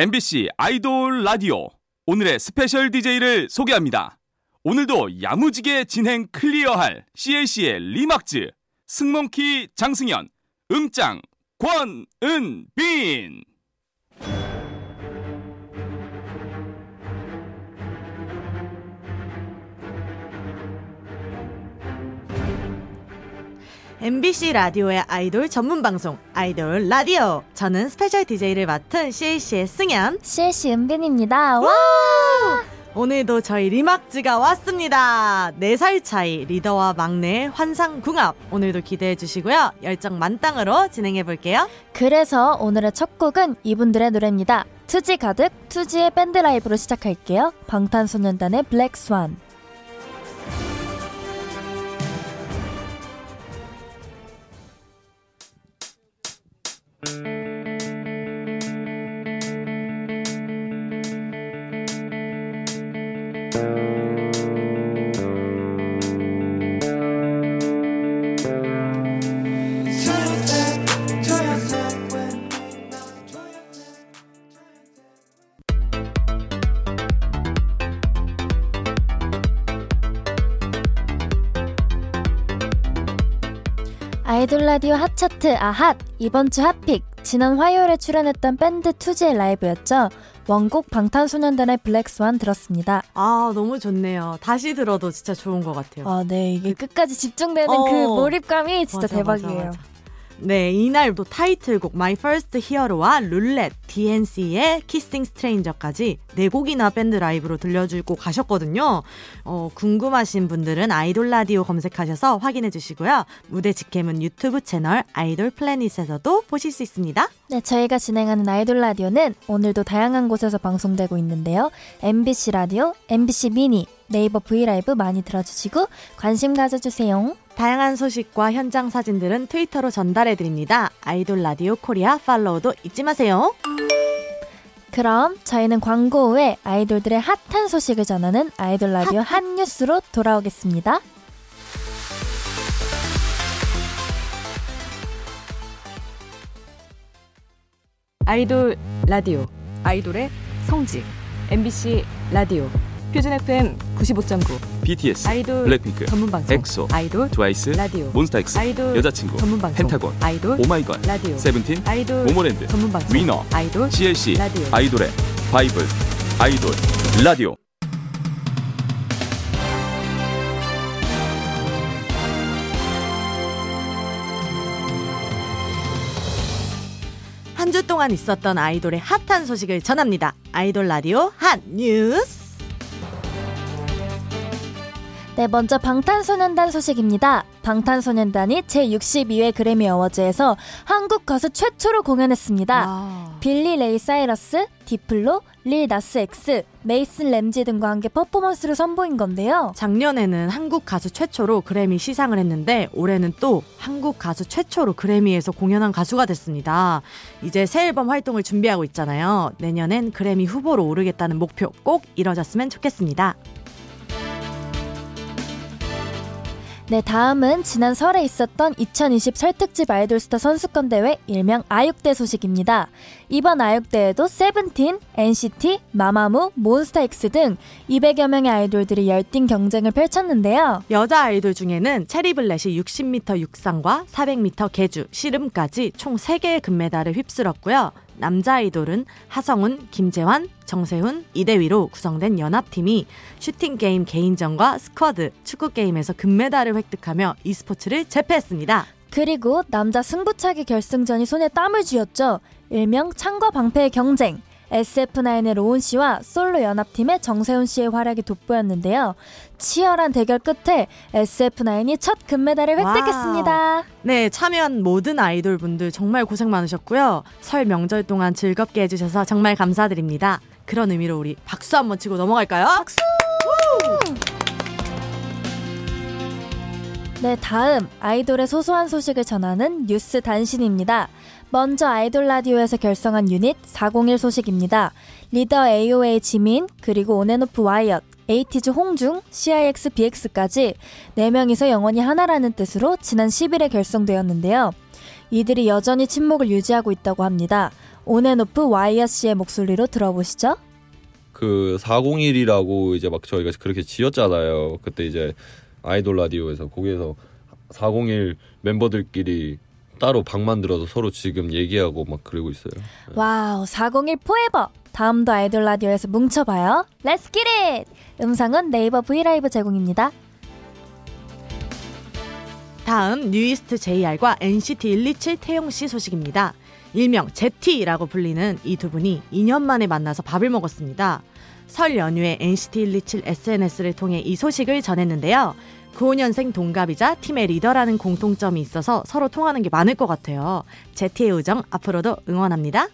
MBC 아이돌 라디오 오늘의 special DJ를 소개합니다. 오늘도 야무지게 진행 clear할 CLC의 리막즈 승몽키 장승연 은짱 권은빈 MBC 라디오의 아이돌 전문 방송 아이돌 라디오. 저는 special DJ를 맡은 CLC의 승연. CLC 은빈입니다. 와! 오늘도 저희 리막즈가 왔습니다. 4살 차이 리더와 막내의 환상궁합. 오늘도 기대해 주시고요. 열정 만땅으로 진행해 볼게요. 그래서 오늘의 첫 곡은 이분들의 노래입니다. 투지 가득 2Z의 밴드 라이브로 시작할게요. 방탄소년단의 Black Swan. 라디오 hot chart 아핫 이번 주 hot pick 지난 화요일에 출연했던 밴드 2Z의 라이브였죠. 원곡 방탄소년단의 Black Swan 들었습니다. 아, 너무 좋네요. 다시 들어도 진짜 좋은 것 같아요. 아, 네. 이게 끝까지 집중되는 어. 그 몰입감이 진짜 맞아, 대박이에요. 맞아, 맞아. 네, 이날도 타이틀곡 My First Hero와 룰렛, DNCE의 Kissing Stranger까지 네 곡이나 밴드 라이브로 들려주고 가셨거든요. 어, 궁금하신 분들은 아이돌 라디오 검색하셔서 확인해 주시고요. 무대 직캠은 유튜브 채널 아이돌 플래닛에서도 보실 수 있습니다. 네, 저희가 진행하는 아이돌 라디오는 오늘도 다양한 곳에서 방송되고 있는데요. MBC 라디오, MBC 미니, 네이버 브이라이브 많이 들어주시고 관심 가져주세요. 다양한 소식과 현장 사진들은 트위터로 전달해 드립니다. 아이돌 라디오 코리아 팔로우도 잊지 마세요. 그럼 저희는 광고 후에 아이돌들의 핫한 소식을 전하는 아이돌 라디오 hot news로 돌아오겠습니다. 아이돌 라디오 아이돌의 성지 MBC 라디오 표준 FM 95.9 BTS 아이돌 블랙핑크 전문 방송 엑소 아이돌 트와이스 라디오 몬스타엑스 아이돌 여자친구 전문 방송 펜타곤 아이돌 오마이걸 라디오 세븐틴 아이돌 모모랜드 전문 방송 위너 아이돌 CLC 라디오 아이돌의 바이블 아이돌 라디오 한 주 동안 있었던 아이돌의 핫한 소식을 전합니다. 아이돌 라디오 hot news. 네, 먼저 방탄소년단 소식입니다. 방탄소년단이 제62회 그래미 어워즈에서 한국 가수 최초로 공연했습니다. 와. 빌리 레이 사이러스, 디플로, 릴 나스 엑스, 메이슨 램지 등과 함께 퍼포먼스를 선보인 건데요. 작년에는 한국 가수 최초로 그래미 시상을 했는데 올해는 또 한국 가수 최초로 그래미에서 공연한 가수가 됐습니다. 이제 새 앨범 활동을 준비하고 있잖아요. 내년엔 그래미 후보로 오르겠다는 목표 꼭 이뤄졌으면 좋겠습니다. 네, 다음은 지난 설에 있었던 2020 설특집 아이돌스타 선수권 대회 일명 아육대 소식입니다. 이번 아육대에도 세븐틴, NCT, 마마무, 몬스타엑스 등 200여 명의 아이돌들이 열띤 경쟁을 펼쳤는데요. 여자 아이돌 중에는 체리블렛이 60m 육상과 400m 계주, 씨름까지 총 3개의 금메달을 휩쓸었고요. 남자 아이돌은 하성운, 김재환, 정세훈, 이대위로 구성된 연합팀이 슈팅게임 개인전과 squad, 축구게임에서 금메달을 획득하며 e스포츠를 제패했습니다. 그리고 남자 승부차기 결승전이 손에 땀을 쥐었죠. 일명 창과 방패의 경쟁. SF9의 로운 씨와 솔로 연합팀의 정세운 씨의 활약이 돋보였는데요. 치열한 대결 끝에 SF9이 첫 금메달을 와. 획득했습니다. 네, 참여한 모든 아이돌 분들 정말 고생 많으셨고요. 설 명절 동안 즐겁게 해주셔서 정말 감사드립니다. 그런 의미로 우리 박수 한번 치고 넘어갈까요? 박수! 네, 다음 아이돌의 소소한 소식을 전하는 뉴스 단신입니다. 먼저 아이돌 라디오에서 결성한 유닛 401 소식입니다. 리더 AOA 지민, 그리고 온앤오프 와이엇, 에이티즈 홍중, CIX BX까지 4명이서 영원히 하나라는 뜻으로 지난 10일에 결성되었는데요. 이들이 여전히 친목을 유지하고 있다고 합니다. 온앤오프 와이엇 씨의 목소리로 들어보시죠. 그 401이라고 이제 막 저희가 그렇게 지었잖아요. 그때 이제 아이돌 라디오에서 거기에서 401 멤버들끼리 따로 방 만들어서 서로 지금 얘기하고 막 그러고 있어요. Wow, 401 포에버! 다음도 아이돌 라디오에서 뭉쳐봐요. Let's get it! 음성은 네이버 브이라이브 제공입니다. 다음 뉴이스트 JR과 NCT 127 태용 씨 소식입니다. 일명 제티라고 불리는 이 두 분이 2년 만에 만나서 밥을 먹었습니다. 설 연휴에 NCT 127 SNS를 통해 이 소식을 전했는데요. 95년생 동갑이자 팀의 리더라는 공통점이 있어서 서로 통하는 게 많을 것 같아요. 제티의 우정 앞으로도 응원합니다.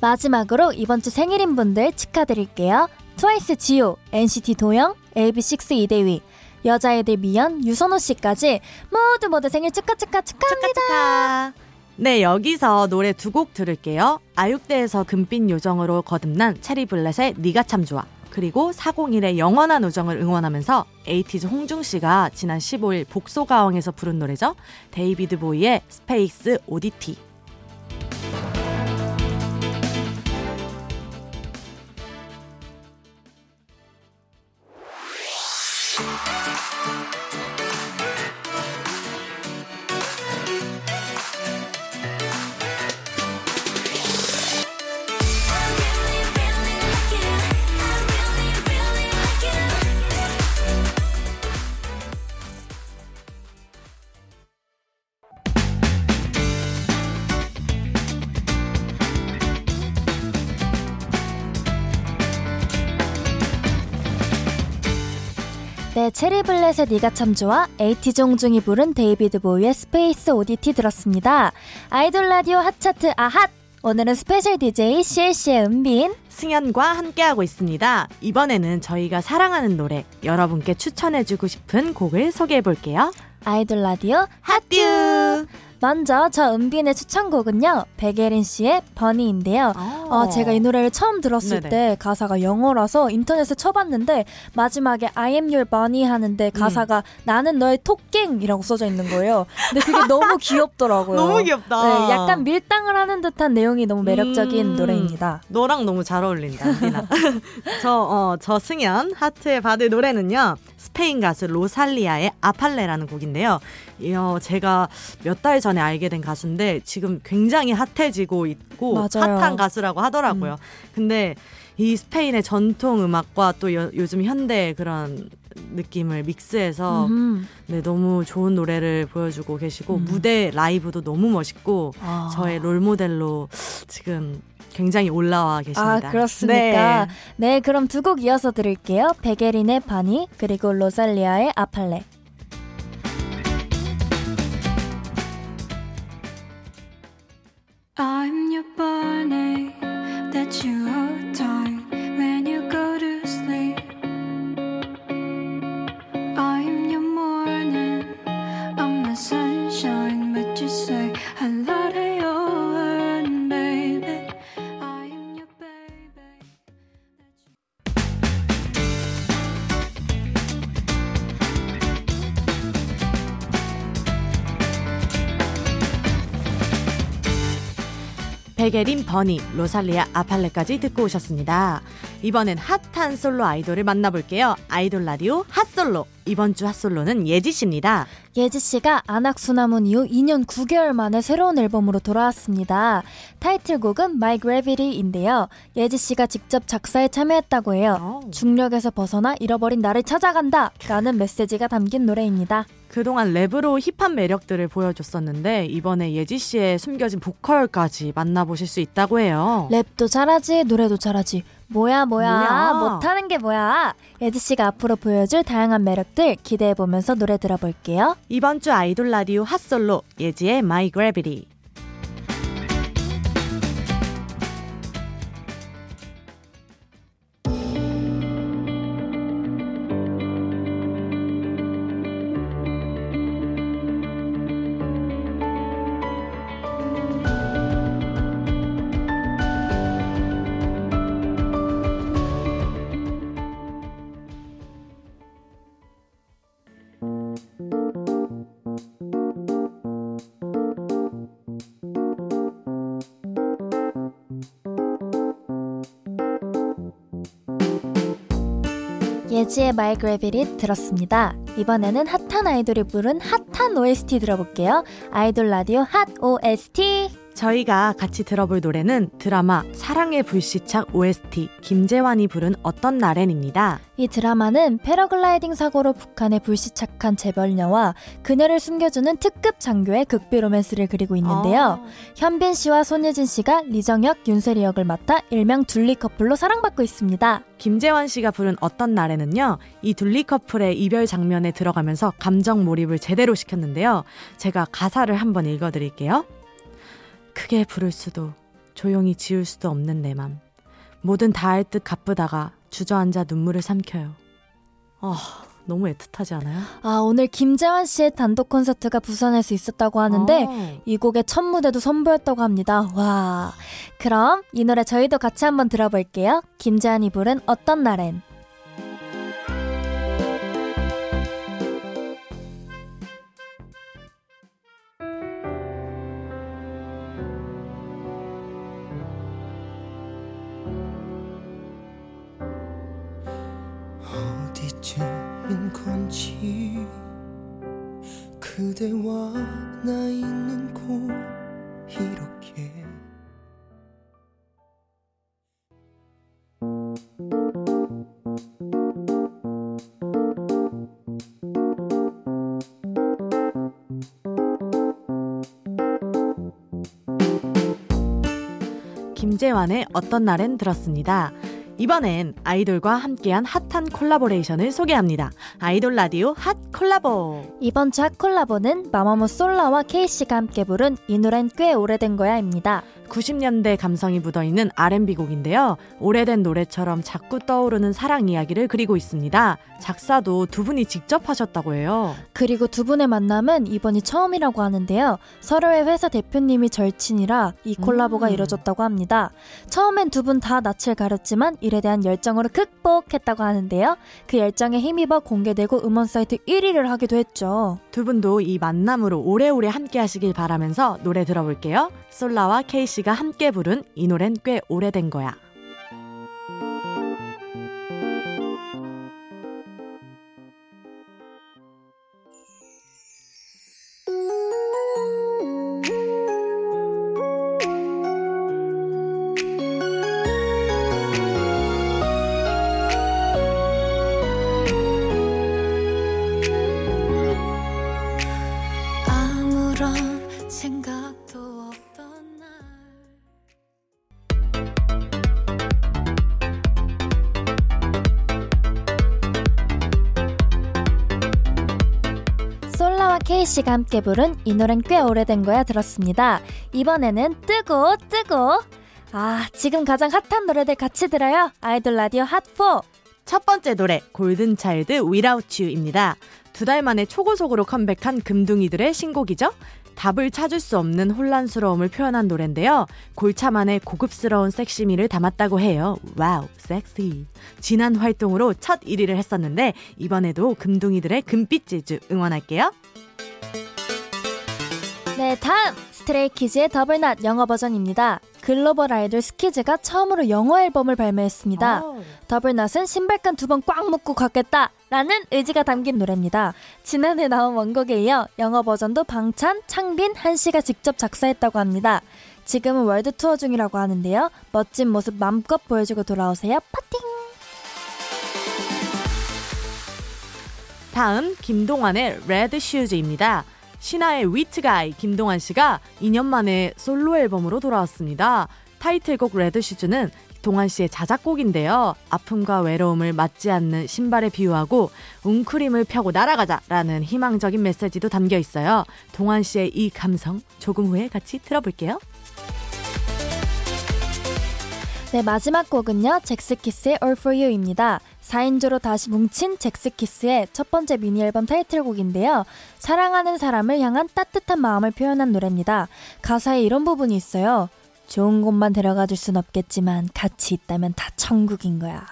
마지막으로 이번 주 생일인 분들 축하드릴게요. 트와이스 지효, NCT 도영, AB6 이대휘, 여자애들 미연, 유선호 씨까지 모두 모두 생일 축하 축하 축하합니다. 축하. 네, 여기서 노래 두 곡 들을게요. 아육대에서 금빛 요정으로 거듭난 체리블렛의 니가 참 좋아. 그리고 401의 영원한 우정을 응원하면서 에이티즈 홍중 씨가 지난 15일 복면가왕에서 부른 노래죠. 데이비드 보위의 Space Oddity. 체리블렛의 니가 참 좋아 에이티즈 홍중이 부른 데이비드 보위의 Space Oddity 들었습니다. 아이돌 라디오 핫차트 아핫! 오늘은 스페셜 DJ CLC의 은빈 승연과 함께하고 있습니다. 이번에는 저희가 사랑하는 노래, 여러분께 추천해주고 싶은 곡을 소개해볼게요. 아이돌 라디오 핫듀! 먼저 저 은빈의 추천곡은요 백예린 씨의 Bunny인데요. 어, 제가 이 노래를 처음 들었을 네네. 때 가사가 영어라서 인터넷에 쳐봤는데 마지막에 I am your bunny 하는데 가사가 나는 너의 토깽이라고 써져 있는 거예요. 근데 그게 너무 귀엽더라고요. 너무 귀엽다. 네, 약간 밀당을 하는 듯한 내용이 너무 매력적인 음. 노래입니다. 너랑 너무 잘 어울린다, 은빈아. 저, 어, 저 승현, 하트에 받을 노래는요, 스페인 가수 로살리아의 아팔레라는 곡인데요. 어, 제가 몇 달 전에 알게 된 가수인데, 지금 굉장히 핫해지고 있고, 맞아요. 핫한 가수라고 하더라고요. 근데 이 스페인의 전통 음악과 또 요, 요즘 현대 그런 느낌을 믹스해서 음. 네, 너무 좋은 노래를 보여주고 계시고, 음. 무대 라이브도 너무 멋있고, 아. 저의 롤모델로 지금 굉장히 올라와 계십니다. 아, 그렇습니까? 네. 네, 그럼 두 곡 이어서 들을게요. 백예린의 바니, 그리고 로살리아의 아팔레. I'm your bunny that you 백예린 Bunny, 로살리아 A Palé까지 듣고 오셨습니다. 이번엔 핫한 솔로 아이돌을 만나볼게요. 아이돌 라디오 핫솔로. 이번 주 핫솔로는 예지 씨입니다. 예지 씨가 아낙수나문 이후 2년 9개월 만에 새로운 앨범으로 돌아왔습니다. 타이틀곡은 My Gravity인데요. 예지 씨가 직접 작사에 참여했다고 해요. 중력에서 벗어나 잃어버린 나를 찾아간다! 라는 메시지가 담긴 노래입니다. 그동안 랩으로 힙한 매력들을 보여줬었는데 이번에 예지 씨의 숨겨진 보컬까지 만나보실 수 있다고 해요. 랩도 잘하지, 노래도 잘하지. 뭐야, 뭐야, 뭐야? 못하는 게 뭐야. 예지 씨가 앞으로 보여줄 다양한 매력들 기대해 보면서 노래 들어볼게요. 이번 주 아이돌 라디오 핫솔로 예지의 My Gravity. 예지의 마 My Gravity 들었습니다. 이번에는 핫한 아이돌이 부른 핫한 OST 들어볼게요. 아이돌 라디오 핫 OST. 저희가 같이 들어볼 노래는 드라마 사랑의 불시착 OST 김재환이 부른 어떤 날엔입니다. 이 드라마는 패러글라이딩 사고로 북한에 불시착한 재벌녀와 그녀를 숨겨주는 특급 장교의 극비 로맨스를 그리고 있는데요. 아. 현빈 씨와 손예진 씨가 리정혁, 윤세리 역을 맡아 일명 둘리 커플로 사랑받고 있습니다. 김재환 씨가 부른 어떤 날에는요, 이 둘리 커플의 이별 장면에 들어가면서 감정 몰입을 제대로 시켰는데요. 제가 가사를 한번 읽어드릴게요. 크게 부를 수도, 조용히 지울 수도 없는 내 맘. 뭐든 다 할 듯 가쁘다가 주저앉아 눈물을 삼켜요. 아, 너무 애틋하지 않아요? 아, 오늘 김재환 씨의 단독 콘서트가 부산에서 있었다고 하는데 아. 이 곡의 첫 무대도 선보였다고 합니다. 와. 그럼 이 노래 저희도 같이 한번 들어볼게요. 김재환이 부른 어떤 날엔. 그대와 나 있는 곳 이렇게 김재환의 어떤 날엔 들었습니다. 이번엔 아이돌과 함께한 핫한 콜라보레이션을 소개합니다. 아이돌 라디오 핫 콜라보. 이번 주 핫콜라보는 마마무 솔라와 케이씨가 함께 부른 이 노래는 꽤 오래된 거야입니다. 90년대 감성이 묻어있는 R&B 곡인데요. 오래된 노래처럼 자꾸 떠오르는 사랑 이야기를 그리고 있습니다. 작사도 두 분이 직접 하셨다고 해요. 그리고 두 분의 만남은 이번이 처음이라고 하는데요. 서로의 회사 대표님이 절친이라 이 콜라보가 음. 이뤄졌다고 합니다. 처음엔 두 분 다 낯을 가렸지만 일에 대한 열정으로 극복했다고 하는데요. 그 열정에 힘입어 공개되고 음원 사이트 1위 를 하기도 했죠. 두 분도 이 만남으로 오래오래 함께 하시길 바라면서 노래 들어볼게요. 솔라와 케이씨가 함께 부른 이 노래는 꽤 오래된 거야. 씨가 함께 부른 이 노래는 꽤 오래된 거야 들었습니다. 이번에는 뜨고 뜨고 아 지금 가장 핫한 노래들 같이 들어요. 아이돌 라디오 핫4 첫 번째 노래 골든차일드 Without You입니다. 두 달 만에 초고속으로 컴백한 금둥이들의 신곡이죠. 답을 찾을 수 없는 혼란스러움을 표현한 노래인데요. 골차만의 고급스러운 섹시미를 담았다고 해요. 와우, 섹시. 지난 활동으로 첫 1위를 했었는데 이번에도 금둥이들의 금빛 질주 응원할게요. 네, 다음 스트레이키즈의 Double Knot 영어 버전입니다. 글로벌 아이돌 스키즈가 처음으로 영어 앨범을 발매했습니다. Double Knot은 신발끈 두 번 꽉 묶고 걷겠다 라는 의지가 담긴 노래입니다. 지난해 나온 원곡에 이어 영어 버전도 방찬, 창빈, 한씨가 직접 작사했다고 합니다. 지금은 월드 투어 중이라고 하는데요. 멋진 모습 마음껏 보여주고 돌아오세요. 파이팅! 다음 김동완의 Red Shoes입니다. 신화의 위트 guy 김동완 씨가 2년 만에 솔로 앨범으로 돌아왔습니다. 타이틀곡 Red Shoes는 동완 씨의 자작곡인데요. 아픔과 외로움을 맞지 않는 신발에 비유하고 웅크림을 펴고 날아가자라는 희망적인 메시지도 담겨 있어요. 동완 씨의 이 감성 조금 후에 같이 들어볼게요. 네, 마지막 곡은요. 젝스키스의 All For You입니다. 4인조로 다시 뭉친 젝스키스의 첫 번째 미니 앨범 타이틀곡인데요. 사랑하는 사람을 향한 따뜻한 마음을 표현한 노래입니다. 가사에 이런 부분이 있어요. 좋은 곳만 데려가 줄 순 없겠지만 같이 있다면 다 천국인 거야.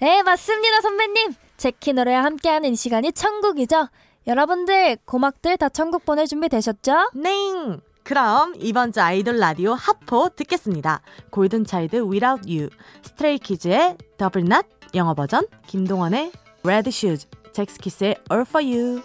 네, 맞습니다, 선배님. 젝키 노래와 함께하는 이 시간이 천국이죠. 여러분들 고막들 다 천국 보낼 준비 되셨죠? 네. 그럼 이번 주 아이돌 라디오 하포 듣겠습니다. 골든차일드 Without You, 스트레이키즈의 Double Knot 영어 버전, 김동완의 Red Shoes, 잭스키스의 All For You.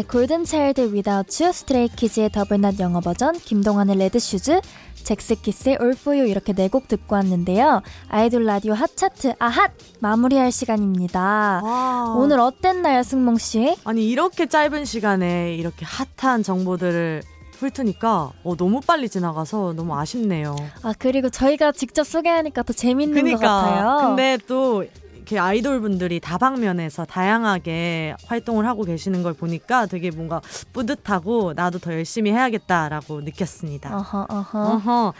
네, 골든 차일드 Without You, 스트레이키즈의 Double Knot 영어 버전, 김동완의 Red Shoes, 젝스키스의 All For You 이렇게 네 곡 듣고 왔는데요. 아이돌 라디오 핫차트 아핫 마무리할 시간입니다. 와. 오늘 어땠나요, 승연 씨? 아니 이렇게 짧은 시간에 이렇게 핫한 정보들을 훑으니까 어, 너무 빨리 지나가서 너무 아쉽네요. 아 그리고 저희가 직접 소개하니까 더 재밌는 것 같아요. 그러니까. 근데 또 이렇게 아이돌 분들이 다방면에서 다양하게 활동을 하고 계시는 걸 보니까 되게 뭔가 뿌듯하고 나도 더 열심히 해야겠다라고 느꼈습니다. 어허 어허. 어허.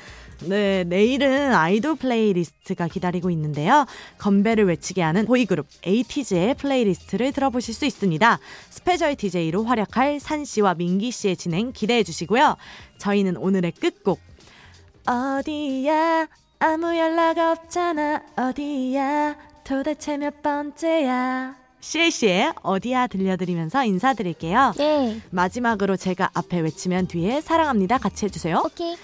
네, 내일은 아이돌 플레이리스트가 기다리고 있는데요. 건배를 외치게 하는 보이그룹 에이티즈의 플레이리스트를 들어보실 수 있습니다. 스페셜 DJ로 활약할 산 씨와 민기 씨의 진행 기대해 주시고요. 저희는 오늘의 끝곡 어디야 아무 연락 없잖아 어디야 도대체 몇 번째야 CLC의 어디야 들려드리면서 인사드릴게요. 예. 마지막으로 제가 앞에 외치면 뒤에 사랑합니다 같이 해주세요. 오케이.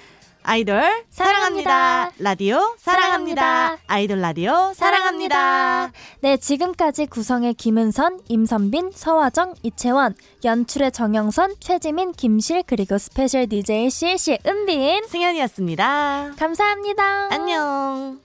아이돌 사랑합니다. 사랑합니다. 라디오 사랑합니다. 사랑합니다. 아이돌 라디오 사랑합니다. 네, 지금까지 구성의 김은선, 임선빈, 서화정, 이채원, 연출의 정영선, 최지민, 김실, 그리고 스페셜 DJ CLC의 은빈. 승연이었습니다. 감사합니다. 안녕.